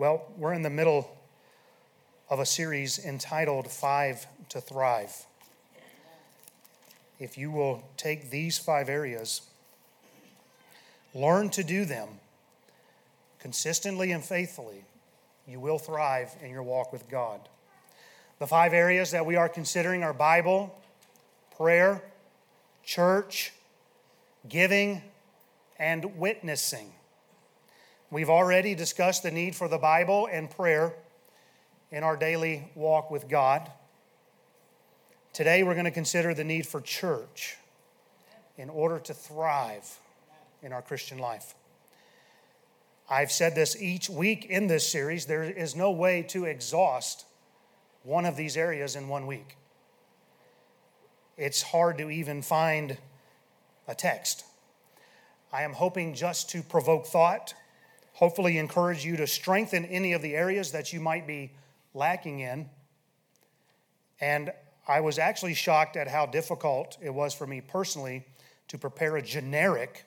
Well, we're in the middle of a series entitled Five to Thrive. If you will take these five areas, learn to do them consistently and faithfully, you will thrive in your walk with God. The five areas that we are considering are Bible, prayer, church, giving, and witnessing. We've already discussed the need for the Bible and prayer in our daily walk with God. Today, we're going to consider the need for church in order to thrive in our Christian life. I've said this each week in this series there is no way to exhaust one of these areas in one week. It's hard to even find a text. I am hoping just to provoke thought, hopefully, encourage you to strengthen any of the areas that you might be lacking in. And I was actually shocked at how difficult it was for me personally to prepare a generic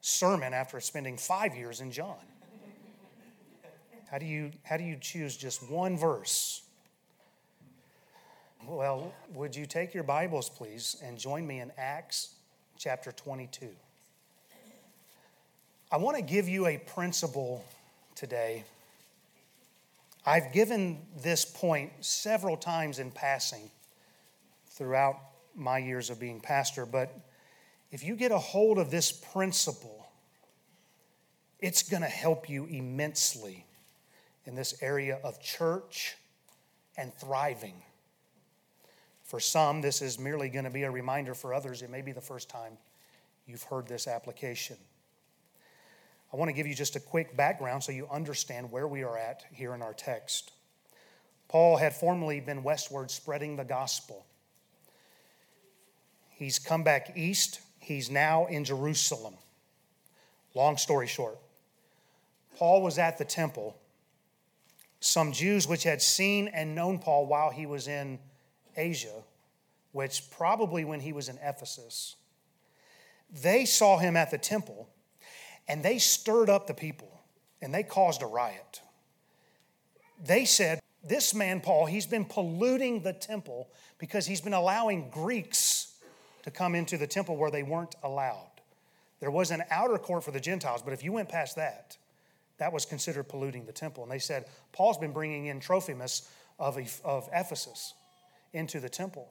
sermon after spending five years in John. How do you, how do you choose just one verse? Well, would you take your Bibles, please, and join me in Acts chapter 22? I want to give you a principle today. I've given this point several times in passing throughout my years of being pastor, but if you get a hold of this principle, it's going to help you immensely in this area of church and thriving. For some, this is merely going to be a reminder. For others, it may be the first time you've heard this application. I want to give you just a quick background so you understand where we are at here in our text. Paul had formerly been westward spreading the gospel. He's come back east. He's now in Jerusalem. Long story short, Paul was at the temple. Some Jews which had seen and known Paul while he was in Asia, which probably when he was in Ephesus, they saw him at the temple and they stirred up the people and they caused a riot. They said, This man, Paul, he's been polluting the temple because he's been allowing Greeks to come into the temple where they weren't allowed. There was an outer court for the Gentiles, but if you went past that, that was considered polluting the temple. And they said, Paul's been bringing in Trophimus of, of Ephesus into the temple.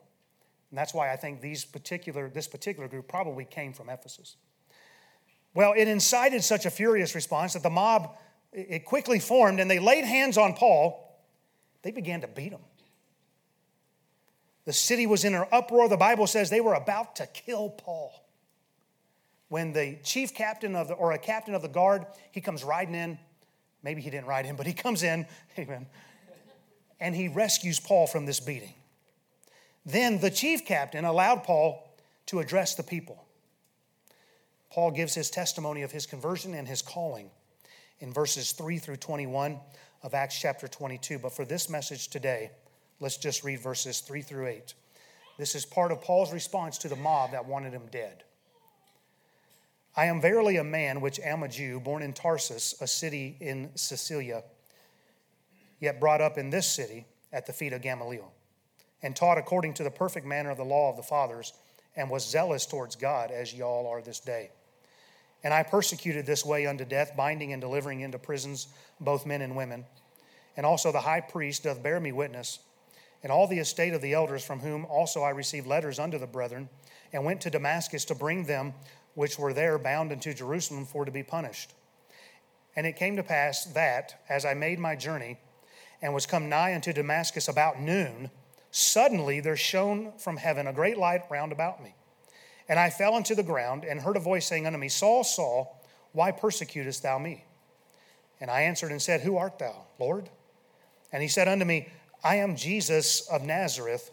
And that's why I think these particular, this particular group probably came from Ephesus. Well, it incited such a furious response that the mob it quickly formed and they laid hands on Paul. They began to beat him. The city was in an uproar. The Bible says they were about to kill Paul. When the chief captain of the, or a captain of the guard, he comes riding in. Maybe he didn't ride in, but he comes in, amen, and he rescues Paul from this beating. Then the chief captain allowed Paul to address the people. Paul gives his testimony of his conversion and his calling in verses 3 through 21 of Acts chapter 22. But for this message today, let's just read verses 3 through 8. This is part of Paul's response to the mob that wanted him dead. I am verily a man which am a Jew, born in Tarsus, a city in Cilicia, yet brought up in this city at the feet of Gamaliel, and taught according to the perfect manner of the law of the fathers, and was zealous towards God, as ye all are this day. And I persecuted this way unto death, binding and delivering into prisons both men and women. And also the high priest doth bear me witness, and all the estate of the elders, from whom also I received letters unto the brethren, and went to Damascus to bring them which were there bound unto Jerusalem for to be punished. And it came to pass that, as I made my journey, and was come nigh unto Damascus about noon, suddenly there shone from heaven a great light round about me. And I fell unto the ground and heard a voice saying unto me, Saul, Saul, why persecutest thou me? And I answered and said, Who art thou, Lord? And he said unto me, I am Jesus of Nazareth,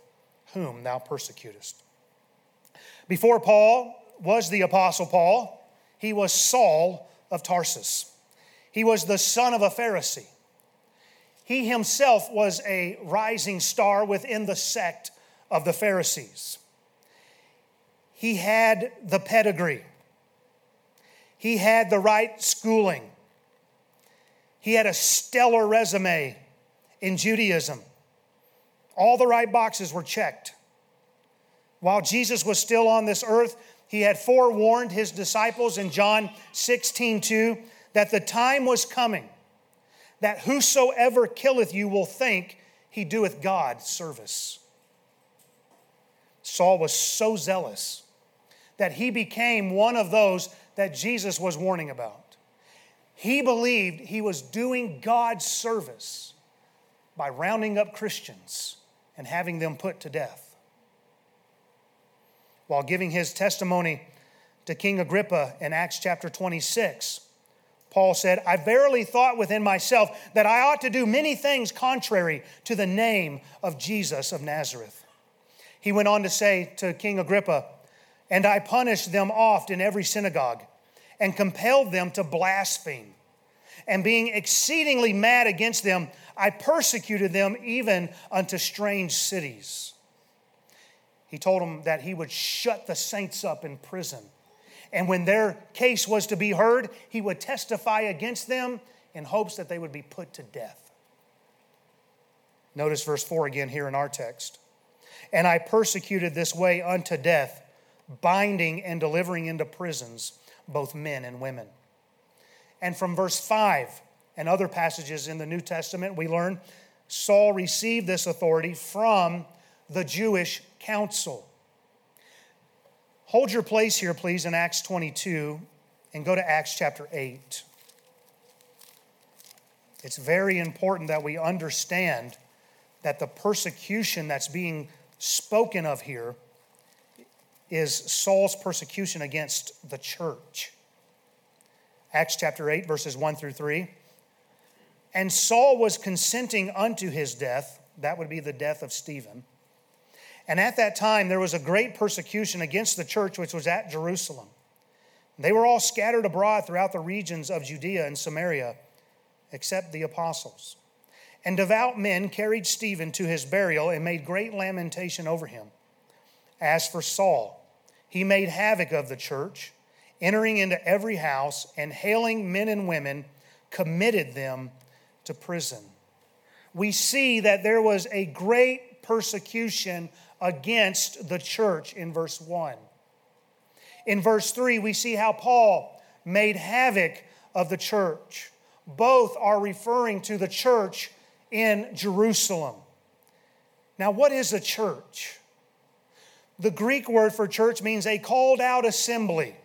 whom thou persecutest. Before Paul was the Apostle Paul, he was Saul of Tarsus. He was the son of a Pharisee. He himself was a rising star within the sect of the Pharisees. He had the pedigree, he had the right schooling, He had a stellar resume in Judaism. All the right boxes were checked. While Jesus was still on this earth, he had forewarned his disciples in John 16 2 that the time was coming that whosoever killeth you will think he doeth God service. Saul was so zealous that he became one of those that Jesus was warning about. He believed he was doing God's service by rounding up Christians and having them put to death. While giving his testimony to King Agrippa in Acts chapter 26, Paul said, I verily thought within myself that I ought to do many things contrary to the name of Jesus of Nazareth. He went on to say to King Agrippa, And I punished them oft in every synagogue, and compelled them to blaspheme. And being exceedingly mad against them, I persecuted them even unto strange cities. He told them that he would shut the saints up in prison and when their case was to be heard, he would testify against them in hopes that they would be put to death. Notice verse 4 again here in our text. And I persecuted this way unto death, binding and delivering into prisons both men and women. And from verse 5 and other passages in the New Testament, we learn Saul received this authority from the Jewish council. Hold your place here, please, in Acts 22 and go to Acts chapter 8. It's very important that we understand that the persecution that's being spoken of here is Saul's persecution against the church. Acts chapter 8, verses 1 through 3. And Saul was consenting unto his death, that would be the death of Stephen and at that time, there was a great persecution against the church which was at Jerusalem. They were all scattered abroad throughout the regions of Judea and Samaria, except the apostles. And devout men carried Stephen to his burial and made great lamentation over him. As for Saul, he made havoc of the church, entering into every house and hailing men and women, committed them to prison. We see that there was a great persecution against the church in verse 1. In verse 3, we see how Paul made havoc of the church. Both are referring to the church in Jerusalem. Now, what is a church? The Greek word for church means a called out assembly.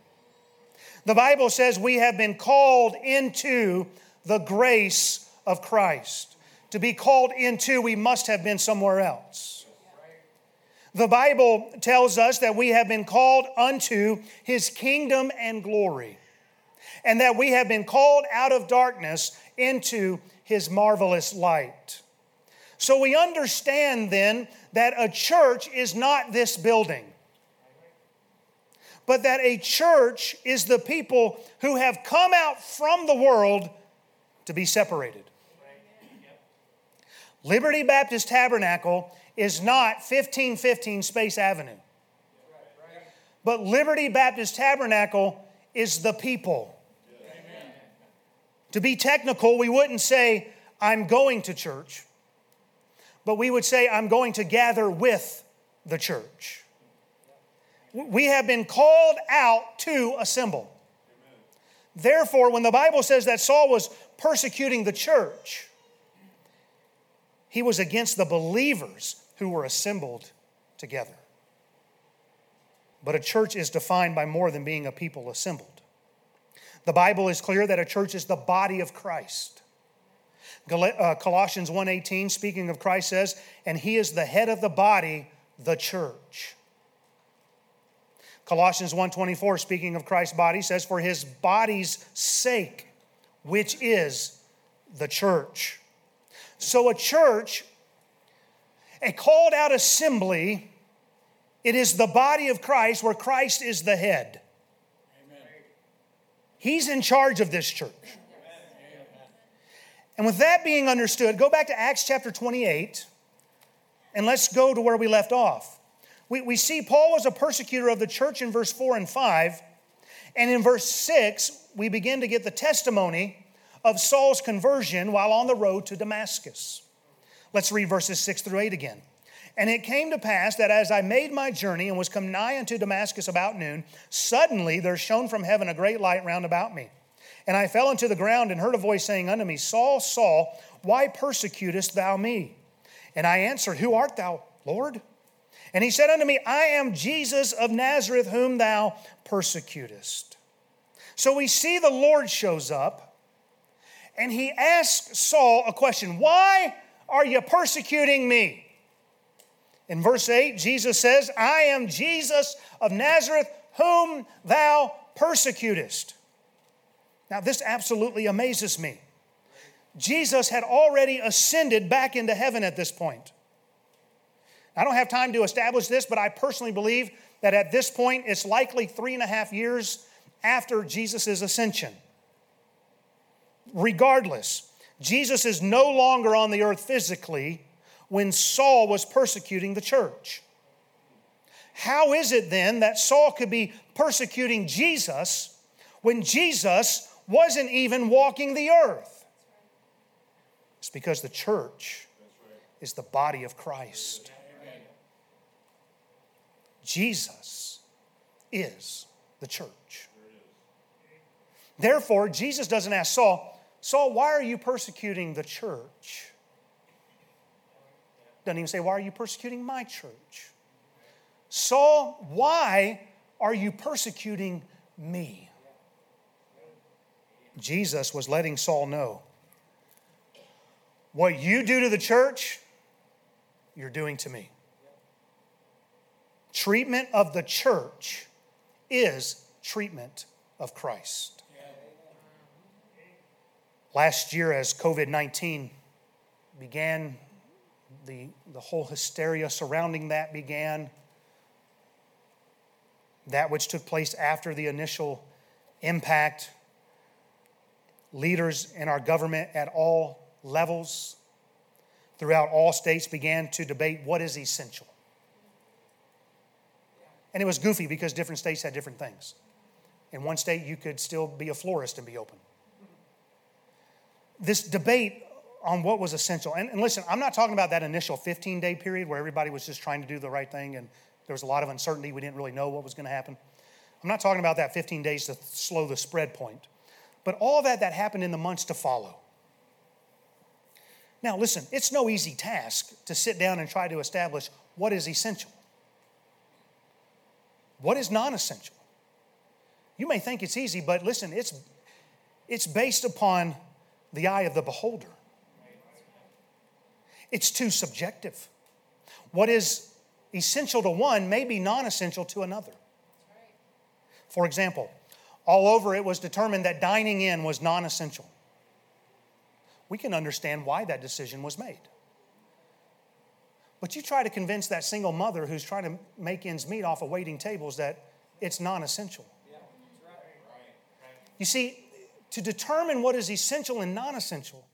The Bible says we have been called into the grace of Christ. To be called into, we must have been somewhere else. The Bible tells us that we have been called unto his kingdom and glory, and that we have been called out of darkness into his marvelous light. So we understand then that a church is not this building, but that a church is the people who have come out from the world to be separated. Liberty Baptist Tabernacle is not 1515 Space Avenue. But Liberty Baptist Tabernacle is the people. Amen. To be technical, we wouldn't say, I'm going to church, but we would say, I'm going to gather with the church. We have been called out to assemble. Therefore, when the Bible says that Saul was persecuting the church, he was against the believers who were assembled together. But a church is defined by more than being a people assembled. The Bible is clear that a church is the body of Christ. Uh, Colossians 1:18 speaking of Christ says, "And he is the head of the body, the church." Colossians 1:24 speaking of Christ's body says, "For his body's sake, which is the church." So a church a called out assembly, it is the body of Christ where Christ is the head. Amen. He's in charge of this church. And with that being understood, go back to Acts chapter 28 and let's go to where we left off. We, we see Paul was a persecutor of the church in verse 4 and 5. And in verse 6, we begin to get the testimony of Saul's conversion while on the road to Damascus. Let's read verses 6 through 8 again. And it came to pass that as I made my journey and was come nigh unto Damascus about noon, suddenly there shone from heaven a great light round about me. And I fell into the ground and heard a voice saying unto me, Saul, Saul, why persecutest thou me? And I answered, Who art thou, Lord? And he said unto me, I am Jesus of Nazareth, whom thou persecutest. So we see the Lord shows up and he asks Saul a question Why are you persecuting me? In verse 8, Jesus says, I am Jesus of Nazareth, whom thou persecutest. Now, this absolutely amazes me. Jesus had already ascended back into heaven at this point. I don't have time to establish this, but I personally believe that at this point it's likely three and a half years after Jesus' ascension. Regardless, Jesus is no longer on the earth physically when Saul was persecuting the church. How is it then that Saul could be persecuting Jesus when Jesus wasn't even walking the earth? It's because the church is the body of Christ. Jesus is the church. Therefore, Jesus doesn't ask Saul, Saul, why are you persecuting the church? Doesn't even say, Why are you persecuting my church? Saul, why are you persecuting me? Jesus was letting Saul know what you do to the church, you're doing to me treatment of the church is treatment of Christ. Last year, as COVID 19 began, the, the whole hysteria surrounding that began. That which took place after the initial impact, leaders in our government at all levels throughout all states began to debate what is essential. And it was goofy because different states had different things. In one state, you could still be a florist and be open. This debate on what was essential, and, and listen, I'm not talking about that initial 15 day period where everybody was just trying to do the right thing and there was a lot of uncertainty. We didn't really know what was going to happen. I'm not talking about that 15 days to slow the spread point, but all that that happened in the months to follow. Now, listen, it's no easy task to sit down and try to establish what is essential. What is non essential? You may think it's easy, but listen, it's, it's based upon the eye of the beholder. It's too subjective. What is essential to one may be non essential to another. For example, all over it was determined that dining in was non essential. We can understand why that decision was made. But you try to convince that single mother who's trying to make ends meet off of waiting tables that it's non essential. You see, to determine what is essential and non essential,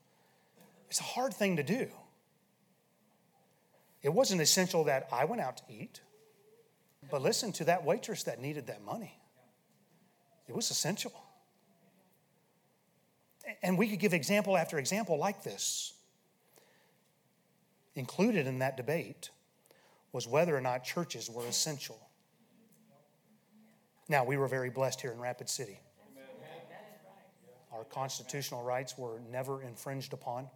it's a hard thing to do. It wasn't essential that I went out to eat, but listen to that waitress that needed that money. It was essential. And we could give example after example like this. Included in that debate was whether or not churches were essential. Now, we were very blessed here in Rapid City. Our constitutional rights were never infringed upon.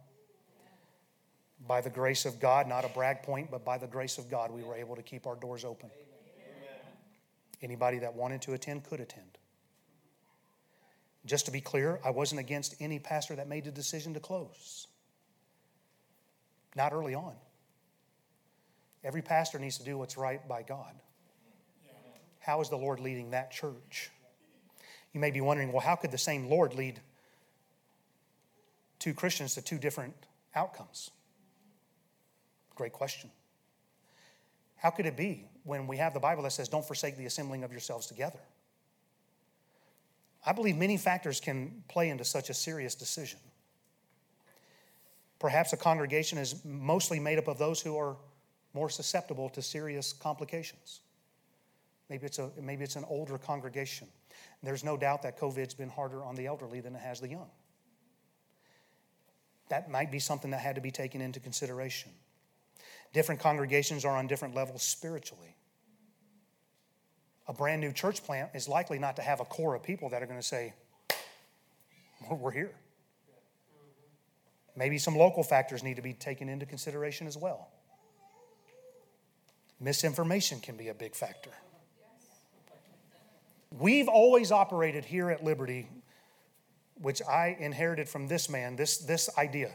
By the grace of God, not a brag point, but by the grace of God, we were able to keep our doors open. Anybody that wanted to attend could attend. Just to be clear, I wasn't against any pastor that made the decision to close. Not early on. Every pastor needs to do what's right by God. How is the Lord leading that church? You may be wondering, well, how could the same Lord lead two Christians to two different outcomes? Great question. How could it be when we have the Bible that says, don't forsake the assembling of yourselves together? I believe many factors can play into such a serious decision. Perhaps a congregation is mostly made up of those who are more susceptible to serious complications. Maybe it's, a, maybe it's an older congregation. There's no doubt that COVID's been harder on the elderly than it has the young. that might be something that had to be taken into consideration. Different congregations are on different levels spiritually. A brand new church plant is likely not to have a core of people that are going to say, We're here. Maybe some local factors need to be taken into consideration as well. Misinformation can be a big factor. We've always operated here at Liberty, which I inherited from this man, this, this idea.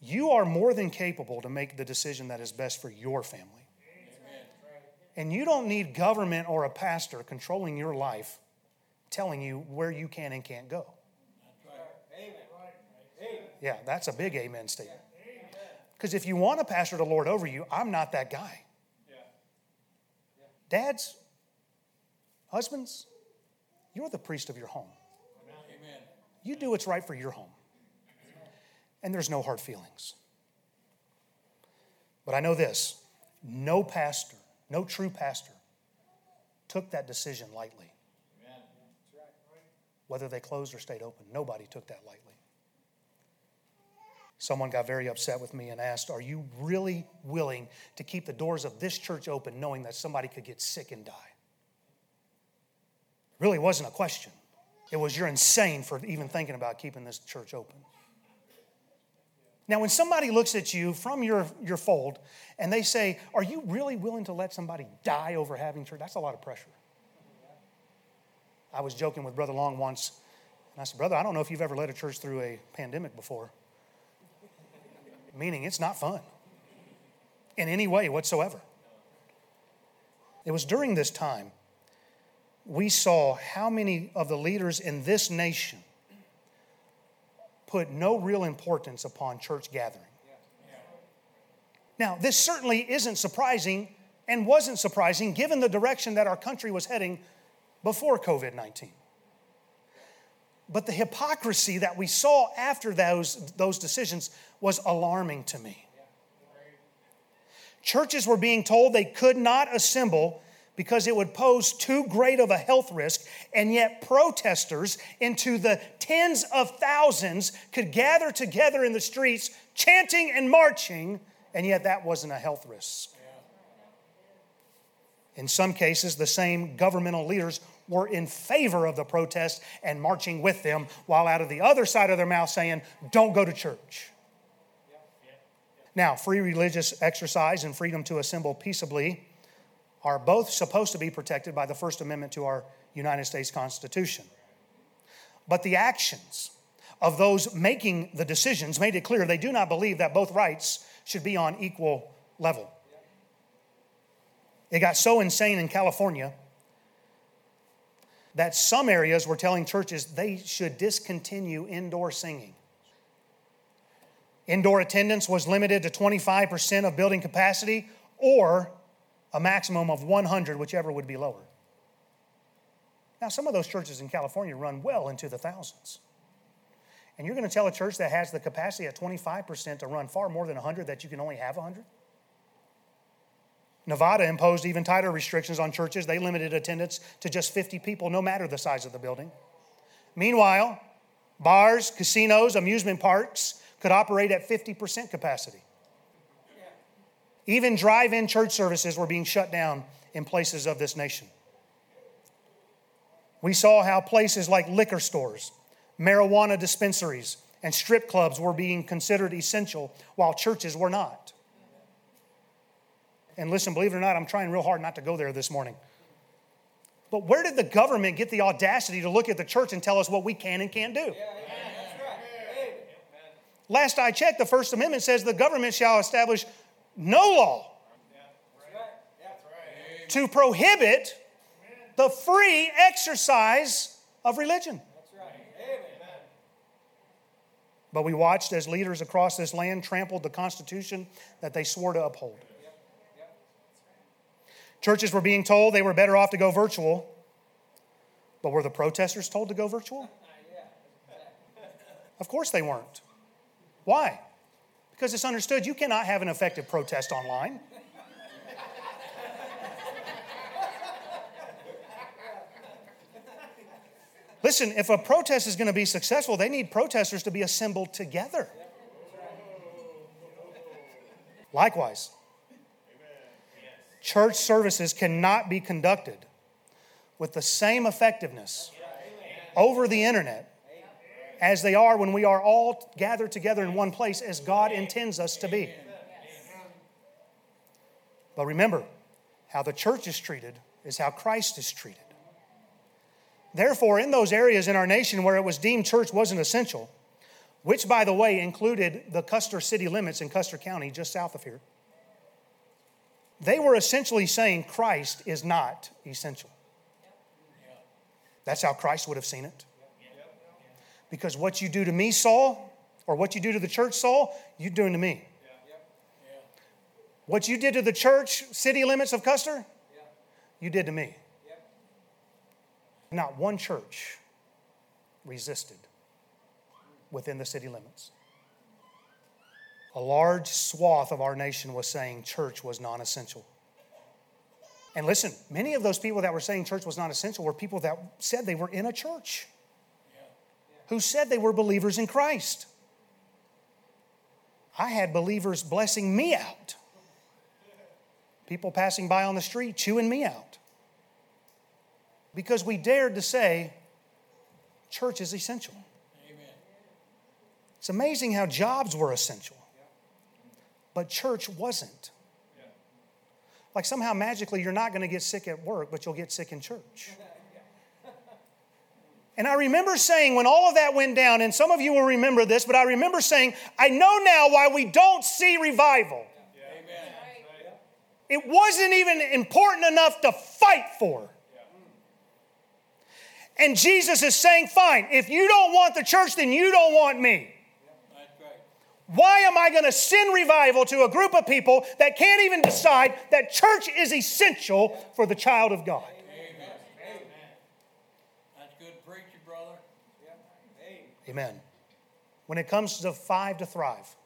You are more than capable to make the decision that is best for your family. And you don't need government or a pastor controlling your life telling you where you can and can't go. Yeah, that's a big amen statement. Because if you want a pastor to lord over you, I'm not that guy. Dads, husbands, you're the priest of your home. You do what's right for your home. And there's no hard feelings. But I know this no pastor, no true pastor, took that decision lightly. Whether they closed or stayed open, nobody took that lightly. Someone got very upset with me and asked, Are you really willing to keep the doors of this church open knowing that somebody could get sick and die? It Really wasn't a question. It was, You're insane for even thinking about keeping this church open. Now, when somebody looks at you from your, your fold and they say, Are you really willing to let somebody die over having church? That's a lot of pressure. I was joking with Brother Long once, and I said, Brother, I don't know if you've ever led a church through a pandemic before meaning it's not fun in any way whatsoever. It was during this time we saw how many of the leaders in this nation put no real importance upon church gathering. Now, this certainly isn't surprising and wasn't surprising given the direction that our country was heading before COVID 19. But the hypocrisy that we saw after those, those decisions was alarming to me. Churches were being told they could not assemble because it would pose too great of a health risk, and yet protesters into the tens of thousands could gather together in the streets chanting and marching, and yet that wasn't a health risk. In some cases, the same governmental leaders were in favor of the protest and marching with them, while out of the other side of their mouth saying, Don't go to church. Now, free religious exercise and freedom to assemble peaceably are both supposed to be protected by the First Amendment to our United States Constitution. But the actions of those making the decisions made it clear they do not believe that both rights should be on equal level. It got so insane in California that some areas were telling churches they should discontinue indoor singing. Indoor attendance was limited to 25% of building capacity or a maximum of 100, whichever would be lower. Now, some of those churches in California run well into the thousands. And you're going to tell a church that has the capacity at 25% to run far more than 100 that you can only have 100? Nevada imposed even tighter restrictions on churches. They limited attendance to just 50 people, no matter the size of the building. Meanwhile, bars, casinos, amusement parks could operate at 50% capacity. Even drive in church services were being shut down in places of this nation. We saw how places like liquor stores, marijuana dispensaries, and strip clubs were being considered essential while churches were not. And listen, believe it or not, I'm trying real hard not to go there this morning. But where did the government get the audacity to look at the church and tell us what we can and can't do? Last I checked, the First Amendment says the government shall establish no law to prohibit the free exercise of religion. But we watched as leaders across this land trampled the Constitution that they swore to uphold. Churches were being told they were better off to go virtual. But were the protesters told to go virtual? Of course they weren't. Why? Because it's understood you cannot have an effective protest online. Listen, if a protest is going to be successful, they need protesters to be assembled together. Likewise, church services cannot be conducted with the same effectiveness over the internet as they are when we are all gathered together in one place as God intends us to be. But remember, how the church is treated is how Christ is treated. Therefore, in those areas in our nation where it was deemed church wasn't essential, which, by the way, included the Custer city limits in Custer County, just south of here, they were essentially saying Christ is not essential. That's how Christ would have seen it. Because what you do to me, Saul, or what you do to the church, Saul, you're doing to me. What you did to the church city limits of Custer, you did to me. Not one church resisted within the city limits. A large swath of our nation was saying church was non essential. And listen, many of those people that were saying church was not essential were people that said they were in a church, who said they were believers in Christ. I had believers blessing me out, people passing by on the street chewing me out because we dared to say church is essential. Amen. It's amazing how jobs were essential, but church wasn't. Like somehow magically you're not going to get sick at work, but you'll get sick in church. And I remember saying when all of that went down, and some of you will remember this, but I remember saying, I know now why we don't see revival. It wasn't even important enough to fight for. And Jesus is saying, fine, if you don't want the church, then you don't want me. Why am I going to send revival to a group of people that can't even decide that church is essential for the child of God? Amen. That's good preaching, brother. Amen. When it comes to five to thrive,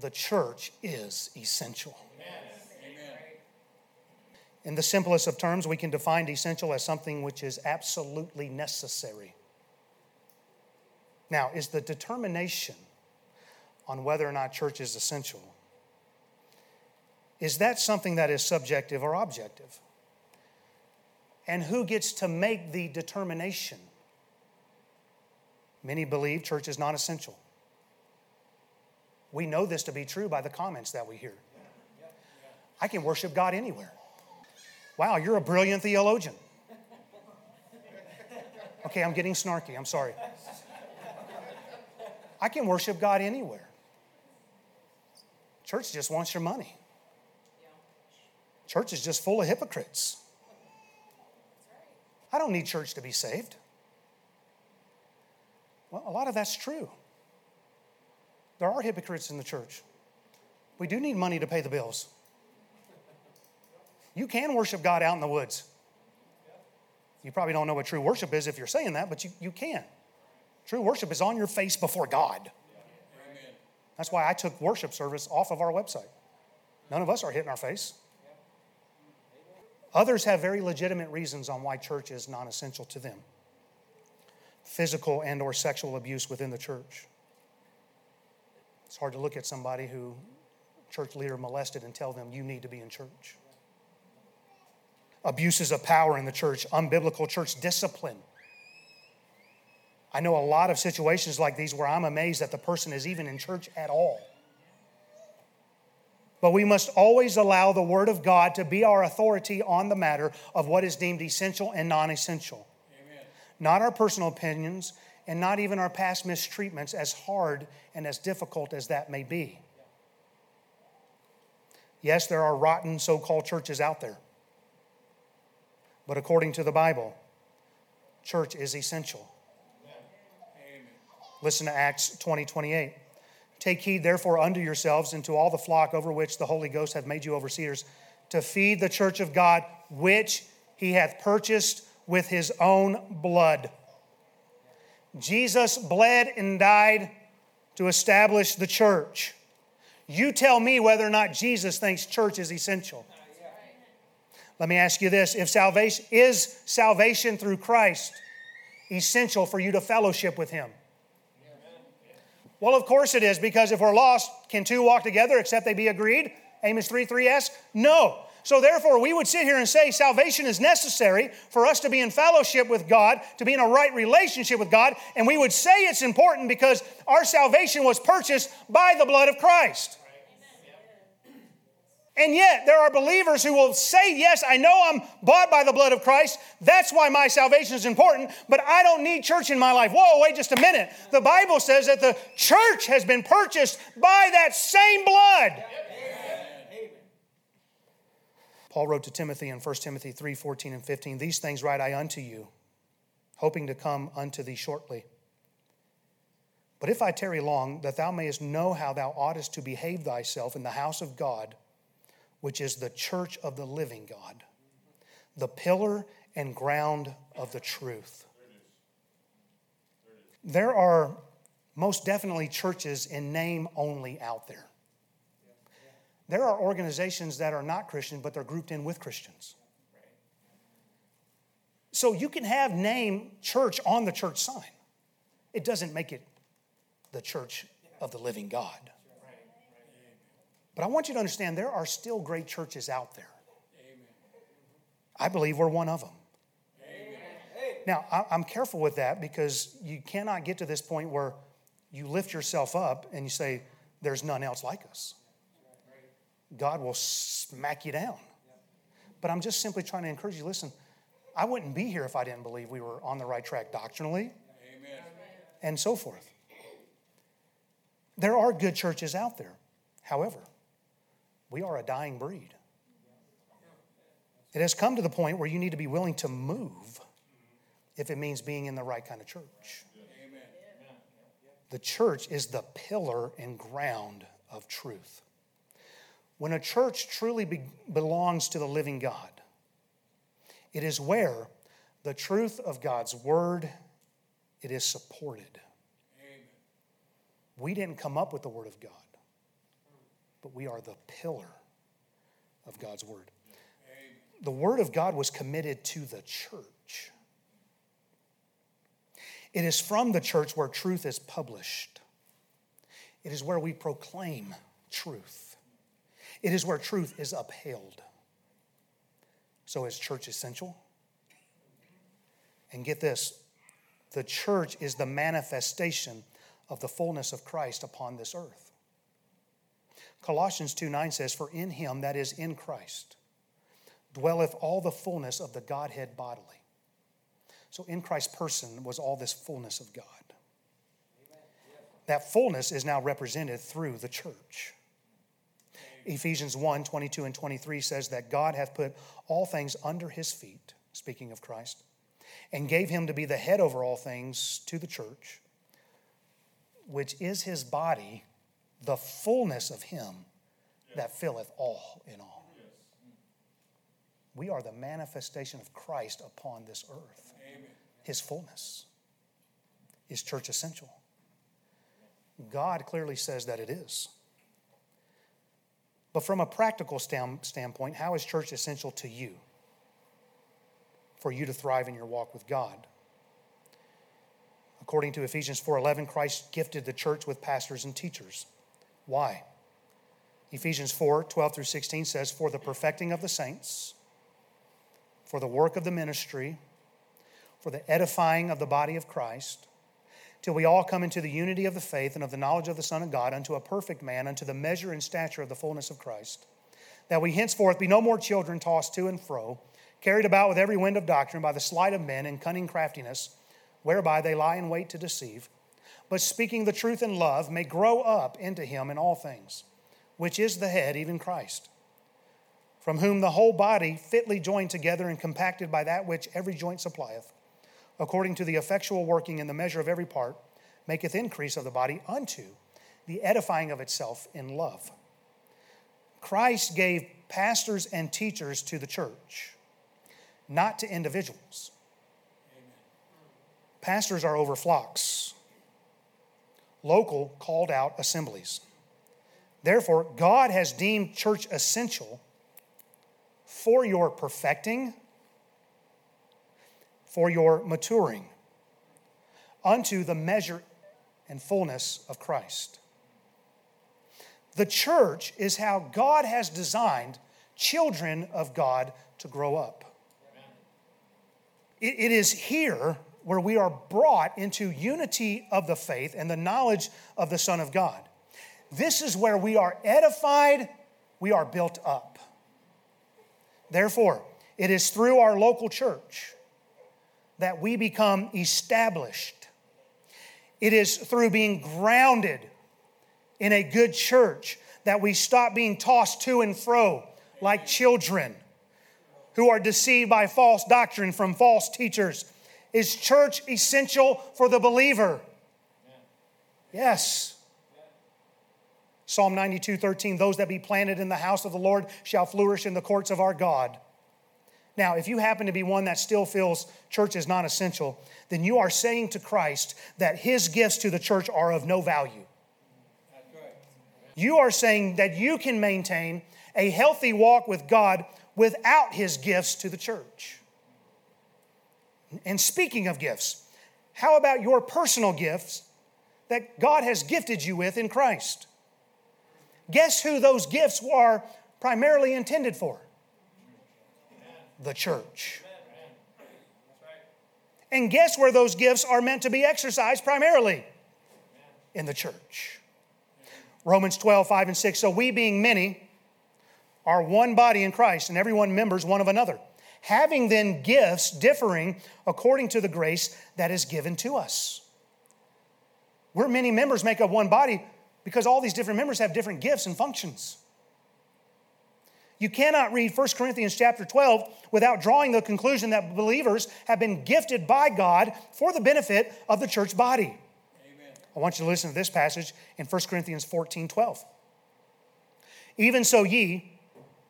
the church is essential. In the simplest of terms, we can define essential as something which is absolutely necessary. Now, is the determination on whether or not church is essential is that something that is subjective or objective? And who gets to make the determination? Many believe church is not essential. We know this to be true by the comments that we hear. I can worship God anywhere. Wow, you're a brilliant theologian. Okay, I'm getting snarky. I'm sorry. I can worship God anywhere. Church just wants your money. Church is just full of hypocrites. I don't need church to be saved. Well, a lot of that's true. There are hypocrites in the church. We do need money to pay the bills. You can worship God out in the woods. You probably don't know what true worship is if you're saying that, but you, you can. True worship is on your face before God. That's why I took worship service off of our website. None of us are hitting our face. Others have very legitimate reasons on why church is non-essential to them. Physical and or sexual abuse within the church. It's hard to look at somebody who church leader molested and tell them you need to be in church abuses of power in the church, unbiblical church discipline. I know a lot of situations like these where I'm amazed that the person is even in church at all. But we must always allow the Word of God to be our authority on the matter of what is deemed essential and non essential. Not our personal opinions and not even our past mistreatments, as hard and as difficult as that may be. Yes, there are rotten so called churches out there. But according to the Bible, church is essential. Amen. Listen to Acts 20 28. Take heed, therefore, unto yourselves and to all the flock over which the Holy Ghost hath made you overseers, to feed the church of God, which he hath purchased with his own blood. Jesus bled and died to establish the church. You tell me whether or not Jesus thinks church is essential. Let me ask you this if salvation is salvation through Christ, essential for you to fellowship with Him? Well, of course it is, because if we're lost, can two walk together except they be agreed? Amos 3 3 asks, No. So therefore, we would sit here and say salvation is necessary for us to be in fellowship with God, to be in a right relationship with God, and we would say it's important because our salvation was purchased by the blood of Christ. And yet, there are believers who will say, Yes, I know I'm bought by the blood of Christ. That's why my salvation is important, but I don't need church in my life. Whoa, wait just a minute. The Bible says that the church has been purchased by that same blood. Paul wrote to Timothy in 1 Timothy 3 14 and 15, These things write I unto you, hoping to come unto thee shortly. But if I tarry long, that thou mayest know how thou oughtest to behave thyself in the house of God which is the church of the living God, the pillar and ground of the truth. There are most definitely churches in name only out there. There are organizations that are not Christian, but they're grouped in with Christians. So you can have name church on the church sign. It doesn't make it the church of the living God. But I want you to understand there are still great churches out there. I believe we're one of them. Now, I'm careful with that because you cannot get to this point where you lift yourself up and you say, There's none else like us. God will smack you down. But I'm just simply trying to encourage you listen, I wouldn't be here if I didn't believe we were on the right track doctrinally Amen. and so forth. There are good churches out there. However, we are a dying breed. It has come to the point where you need to be willing to move if it means being in the right kind of church. The church is the pillar and ground of truth. When a church truly be- belongs to the living God, it is where the truth of God's word it is supported. Amen. We didn't come up with the word of God but we are the pillar of God's word. The word of God was committed to the church. It is from the church where truth is published. It is where we proclaim truth. It is where truth is upheld. So is church essential? And get this the church is the manifestation of the fullness of Christ upon this earth. Colossians 2 9 says, For in him, that is in Christ, dwelleth all the fullness of the Godhead bodily. So in Christ's person was all this fullness of God. That fullness is now represented through the church. Ephesians 1 22 and 23 says that God hath put all things under his feet, speaking of Christ, and gave him to be the head over all things to the church, which is his body the fullness of Him that filleth all in all. We are the manifestation of Christ upon this earth, His fullness. Is church essential? God clearly says that it is. But from a practical stand, standpoint, how is church essential to you? For you to thrive in your walk with God. According to Ephesians 4:11, Christ gifted the church with pastors and teachers. Why? Ephesians 4 12 through 16 says, For the perfecting of the saints, for the work of the ministry, for the edifying of the body of Christ, till we all come into the unity of the faith and of the knowledge of the Son of God, unto a perfect man, unto the measure and stature of the fullness of Christ, that we henceforth be no more children tossed to and fro, carried about with every wind of doctrine by the sleight of men and cunning craftiness, whereby they lie in wait to deceive. But speaking the truth in love, may grow up into him in all things, which is the head, even Christ, from whom the whole body, fitly joined together and compacted by that which every joint supplieth, according to the effectual working in the measure of every part, maketh increase of the body unto the edifying of itself in love. Christ gave pastors and teachers to the church, not to individuals. Amen. Pastors are over flocks local called out assemblies. Therefore, God has deemed church essential for your perfecting, for your maturing, unto the measure and fullness of Christ. The church is how God has designed children of God to grow up. It, it is here where we are brought into unity of the faith and the knowledge of the Son of God. This is where we are edified, we are built up. Therefore, it is through our local church that we become established. It is through being grounded in a good church that we stop being tossed to and fro like children who are deceived by false doctrine from false teachers. Is church essential for the believer? Yes. Psalm 92 13, those that be planted in the house of the Lord shall flourish in the courts of our God. Now, if you happen to be one that still feels church is not essential, then you are saying to Christ that his gifts to the church are of no value. You are saying that you can maintain a healthy walk with God without his gifts to the church. And speaking of gifts, how about your personal gifts that God has gifted you with in Christ? Guess who those gifts are primarily intended for? The church. And guess where those gifts are meant to be exercised primarily? In the church. Romans 12, 5 and 6. So we, being many, are one body in Christ, and everyone members one of another. Having then gifts differing according to the grace that is given to us. We're many members make up one body because all these different members have different gifts and functions. You cannot read 1 Corinthians chapter 12 without drawing the conclusion that believers have been gifted by God for the benefit of the church body. I want you to listen to this passage in 1 Corinthians 14 12. Even so, ye,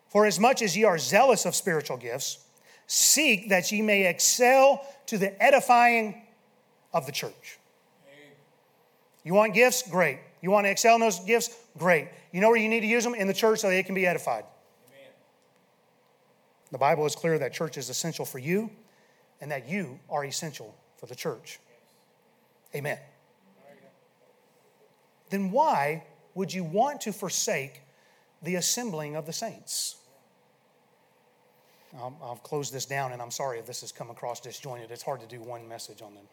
for as much as ye are zealous of spiritual gifts, seek that ye may excel to the edifying of the church. You want gifts? Great. You want to excel in those gifts? Great. You know where you need to use them? In the church so they can be edified. The Bible is clear that church is essential for you and that you are essential for the church. Amen then why would you want to forsake the assembling of the saints? I'll, I'll, close this down, and I'm sorry if this has come across disjointed. It's hard to do one message on them.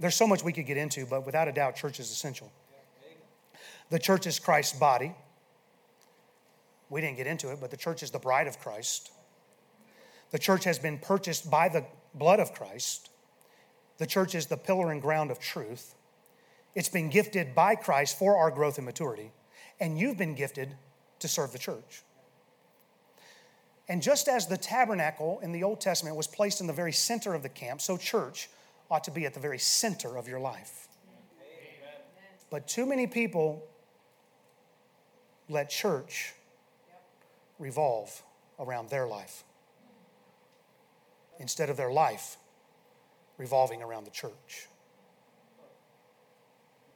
There's so much we could get into, but without a doubt, church is essential. The church is Christ's body. We didn't get into it, but the church is the bride of Christ. The church has been purchased by the blood of Christ. The church is the pillar and ground of truth. It's been gifted by Christ for our growth and maturity, and you've been gifted to serve the church. And just as the tabernacle in the Old Testament was placed in the very center of the camp, so church ought to be at the very center of your life. Amen. But too many people let church revolve around their life instead of their life revolving around the church.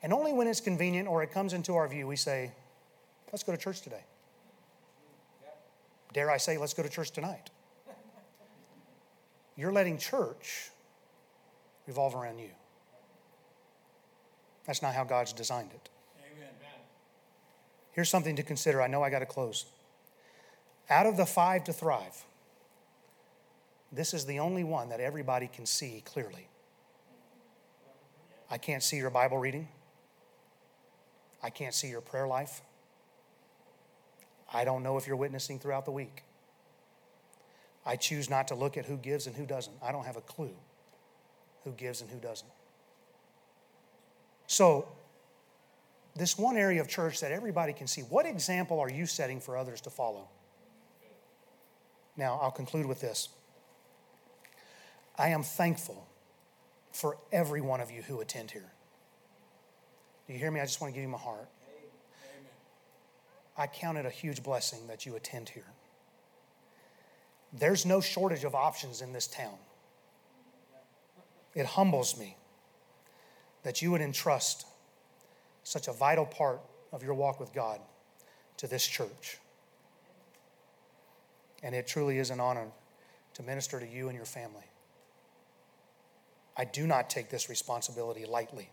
And only when it's convenient or it comes into our view, we say, let's go to church today. Dare I say, let's go to church tonight. You're letting church revolve around you. That's not how God's designed it. Amen. Here's something to consider. I know I got to close. Out of the five to thrive, this is the only one that everybody can see clearly. I can't see your Bible reading. I can't see your prayer life. I don't know if you're witnessing throughout the week. I choose not to look at who gives and who doesn't. I don't have a clue who gives and who doesn't. So, this one area of church that everybody can see, what example are you setting for others to follow? Now, I'll conclude with this. I am thankful for every one of you who attend here. Do you hear me? I just want to give you my heart. Amen. I count it a huge blessing that you attend here. There's no shortage of options in this town. It humbles me that you would entrust such a vital part of your walk with God to this church. And it truly is an honor to minister to you and your family. I do not take this responsibility lightly.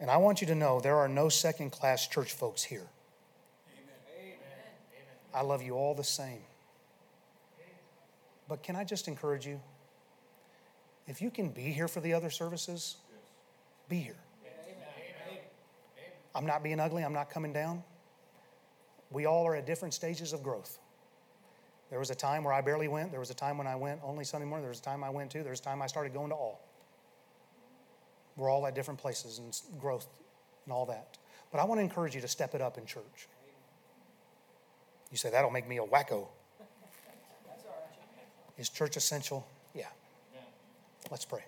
And I want you to know there are no second class church folks here. Amen. Amen. I love you all the same. But can I just encourage you? If you can be here for the other services, be here. I'm not being ugly, I'm not coming down. We all are at different stages of growth. There was a time where I barely went. There was a time when I went only Sunday morning. There was a time I went to. There was a time I started going to all. We're all at different places and growth and all that. But I want to encourage you to step it up in church. You say, that'll make me a wacko. Is church essential? Yeah. Let's pray.